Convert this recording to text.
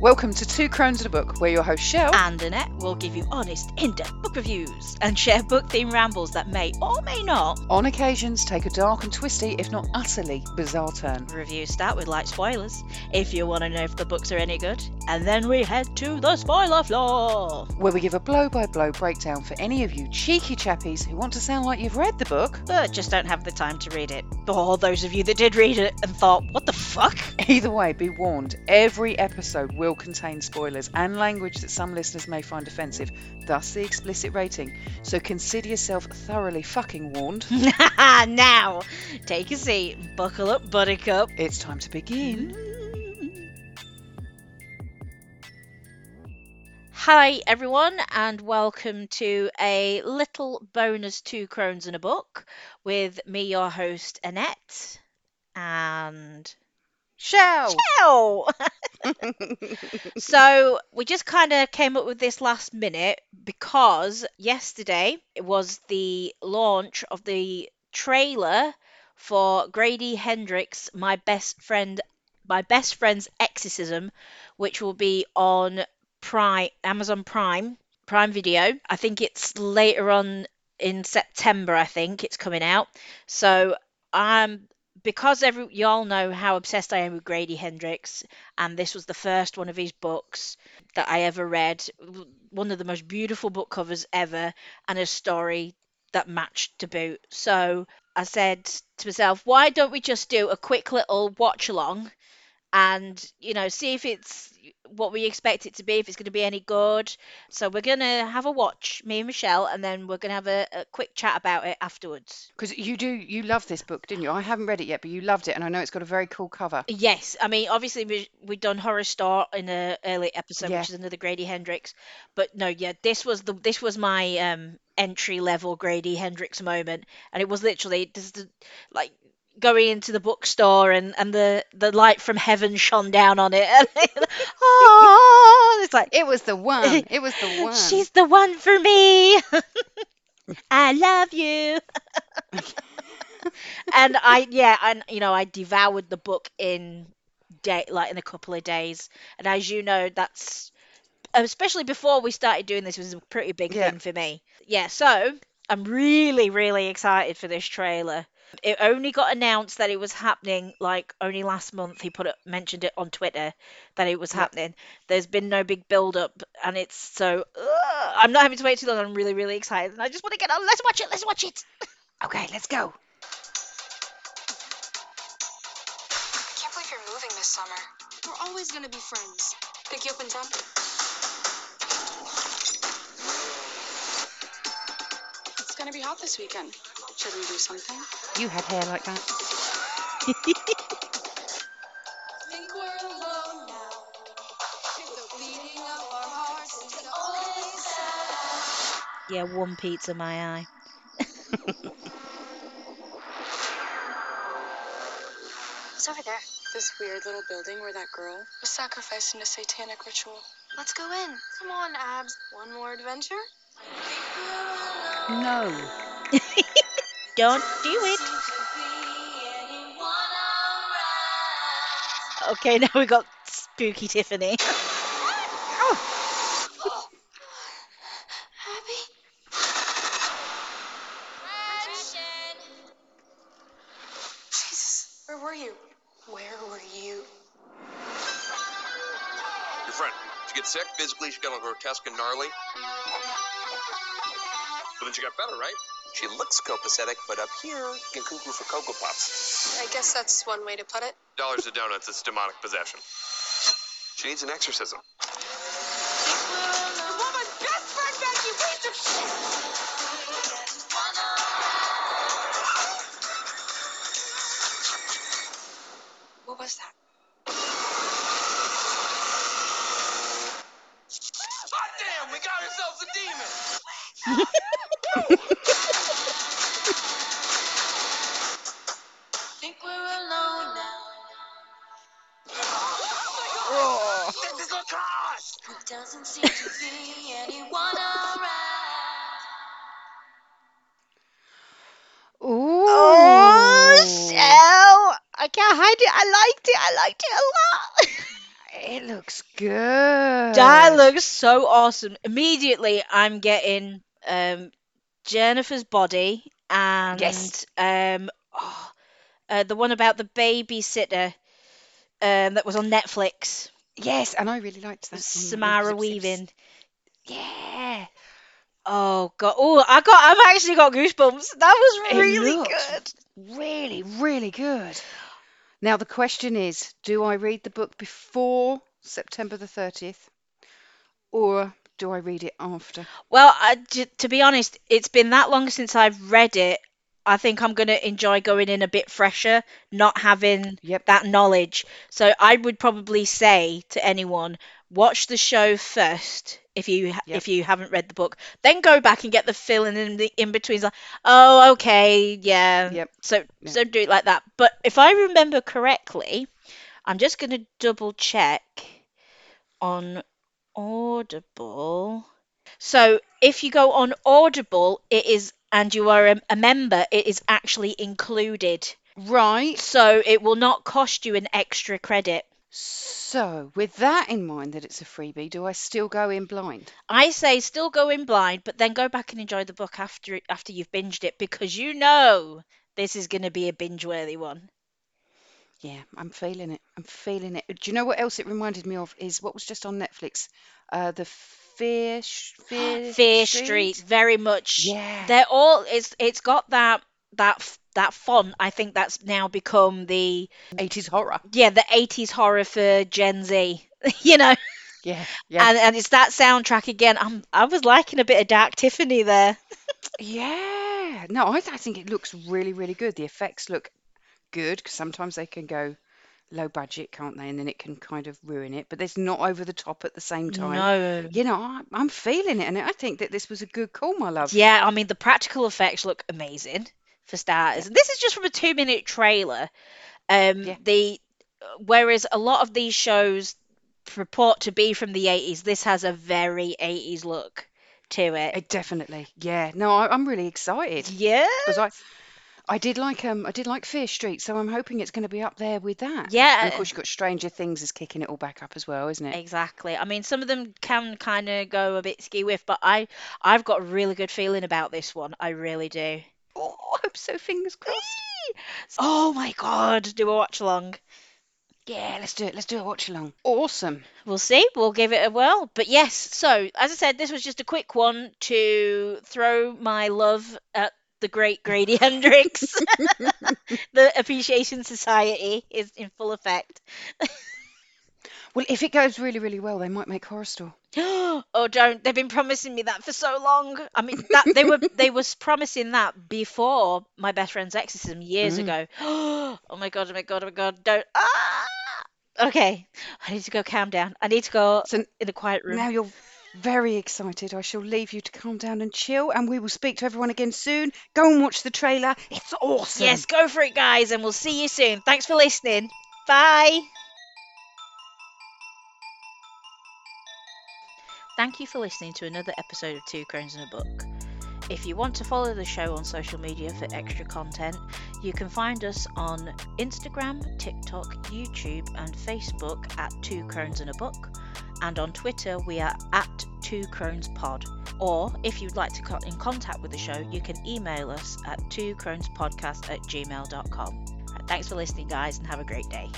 Welcome to Two Crones and a Book. We're your host, Shell. and Annette will give you honest, in depth book reviews and share book themed rambles that may or may not. On occasions, take a dark and twisty, if not utterly bizarre turn. Reviews start with light spoilers if you want to know if the books are any good. And then we head to the spoiler floor. Where we give a blow by blow breakdown for any of you cheeky chappies who want to sound like you've read the book. But just don't have the time to read it. Or those of you that did read it and thought, what the fuck? Either way, be warned every episode will contain spoilers and language that some listeners may find offensive, thus the explicit rating. So consider yourself thoroughly fucking warned. now, take a seat, buckle up, buttercup. It's time to begin. Hi, everyone, and welcome to a little bonus Two Crones in a Book with me, your host, Annette, and Shell! Shell. so we just kind of came up with this last minute because yesterday it was the launch of the trailer for Grady Hendrix, my best friend, my best friend's exorcism, which will be on Prime, Amazon Prime, Prime Video. I think it's later on in September. I think it's coming out. So I'm because every y'all know how obsessed I am with Grady Hendrix, and this was the first one of his books that I ever read. One of the most beautiful book covers ever, and a story that matched to boot. So I said to myself, why don't we just do a quick little watch along and you know see if it's what we expect it to be if it's going to be any good so we're going to have a watch me and michelle and then we're going to have a, a quick chat about it afterwards Because you do, you love this book, didn't you? I haven't read it yet, but you loved it, and I know it's got a very cool cover. yes i mean obviously we, we've done Horrorstör in an early episode Yeah. which is another grady hendrix but no yeah this was the this was my um entry level grady hendrix moment and it was literally just the, like going into the bookstore and and the the light from heaven shone down on it and oh it's like It was the one. It was the one. She's the one for me. I love you. and I yeah, and you know, I devoured the book in day like in a couple of days. And as you know, that's especially before we started doing this was a pretty big Yeah. thing for me. Yeah, so I'm really, really excited for this trailer. It only got announced that it was happening like only last month. He put it mentioned it on Twitter that it was Yep. happening. There's been no big build up, and it's so ugh, I'm not having to wait too long. I'm really, really excited, and I just want to get on. Let's watch it. Let's watch it. Okay, let's go. I Can't believe you're moving this summer. We're always gonna be friends. Pick you up in town? It's gonna be hot this weekend. Should we do something? You had hair like that. Think we're alone now. The beating of our hearts is the only sound. Yeah, one pizza my eye. What's over there? This weird little building where that girl was sacrificed in a satanic ritual. Let's go in. Come on, Abs. One more adventure? No. Don't do it. Okay, now we got spooky Tiffany. Abby? Jesus, where were you? Where were you? Your friend. She gets sick, physically, she got all grotesque and gnarly. But then she got better, right? She looks copacetic, but up here, you can cuckoo for Cocoa Pops. I guess that's one way to put it. Dollars to donuts, it's demonic possession. She needs an exorcism. You want best friend back, piece of shit! What was that? Hot damn, we got ourselves a demon! Think we're alone now. Oh. This is a cross! Doesn't seem to be anyone around. Ooh. Oh, Shell! I can't hide it. I liked it. I liked it a lot. It looks good. That looks so awesome. Immediately, I'm getting um, Jennifer's body and Yes. um, oh, uh, the one about the babysitter um, that was on Netflix. Yes, and I really liked that. one. It was- Samara Weaving. Yeah. Oh god! Oh, I got. I've actually got goosebumps. That was really good. Really, really good. Now the question is, do I read the book before September the 30th or do I read it after? Well, I, j- to be honest, it's been that long since I've read it. I think I'm going to enjoy going in a bit fresher, not having Yep. that knowledge. So I would probably say to anyone, watch the show first if you Yep. if you haven't read the book, then go back and get the filling in the in between. Like, oh, okay, yeah. Yep. So Yeah. so do it like that. But if I remember correctly, I'm just going to double check on Audible. So if you go on Audible, it is, and you are a, a member, it is actually included. Right. So it will not cost you an extra credit. So, with that in mind that it's a freebie, do I still go in blind? I say still go in blind, but then go back and enjoy the book after after you've binged it because you know this is going to be a binge-worthy one. Yeah, I'm feeling it. I'm feeling it. Do you know what else it reminded me of? Is what was just on Netflix? Uh, the Fear, Sh- Fear, Fear Street, very much. Yeah. They're all. It's it's got that that f- that font. I think that's now become the 80s horror. yeah the 80s horror for Gen Z. you know. Yeah, yeah. And, and it's that soundtrack again. I'm, I was liking a bit of Dark Tiffany there. Yeah. No, I, I think it looks really, really good. The effects look good because sometimes they can go low budget, can't they? And then it can kind of ruin it. But it's not over the top at the same time. No. You know, I, I'm feeling it, and I think that this was a good call, my love. Yeah, I mean, the practical effects look amazing for starters. And this is just from a two minute trailer. Um, Yeah. the Whereas a lot of these shows purport to be from the 80s, this has a very 80s look to it. It definitely. Yeah. No, I, I'm really excited Yeah. because I. I did like um I did like Fear Street, so I'm hoping it's going to be up there with that. Yeah. And of course you've got Stranger Things is kicking it all back up as well, isn't it? Exactly. I mean, some of them can kind of go a bit ski with, but I I've got a really good feeling about this one. I really do. Oh, I hope so. Fingers crossed. Oh my god, do a watch along. Yeah, let's do it. Let's do a watch along. Awesome. We'll see. We'll give it a whirl. But yes, so as I said, this was just a quick one to throw my love at the great Grady Hendrix. the Appreciation Society is in full effect. Well, if it goes really, really well, they might make Horrorstör. oh, don't! They've been promising me that for so long. I mean, that they were they was promising that before my best friend's exorcism years Mm. ago. oh my god! Oh my god! Oh my god! Don't! Ah! Okay, I need to go calm down. I need to go So in a quiet room. now you're very excited. I shall leave you to calm down and chill, and we will speak to everyone again soon. Go and watch the trailer. It's awesome. Yes, go for it, guys, and we'll see you soon. Thanks for listening. Bye. Thank you for listening to another episode of Two Crones and a Book. If you want to follow the show on social media for extra content, you can find us on Instagram, TikTok, YouTube, and Facebook at Two Crones and a Book. And on Twitter, we are at Two Crones Pod. Or if you'd like to get in contact with the show, you can email us at twocronespodcast at gmail.com. Thanks for listening, guys, and have a great day.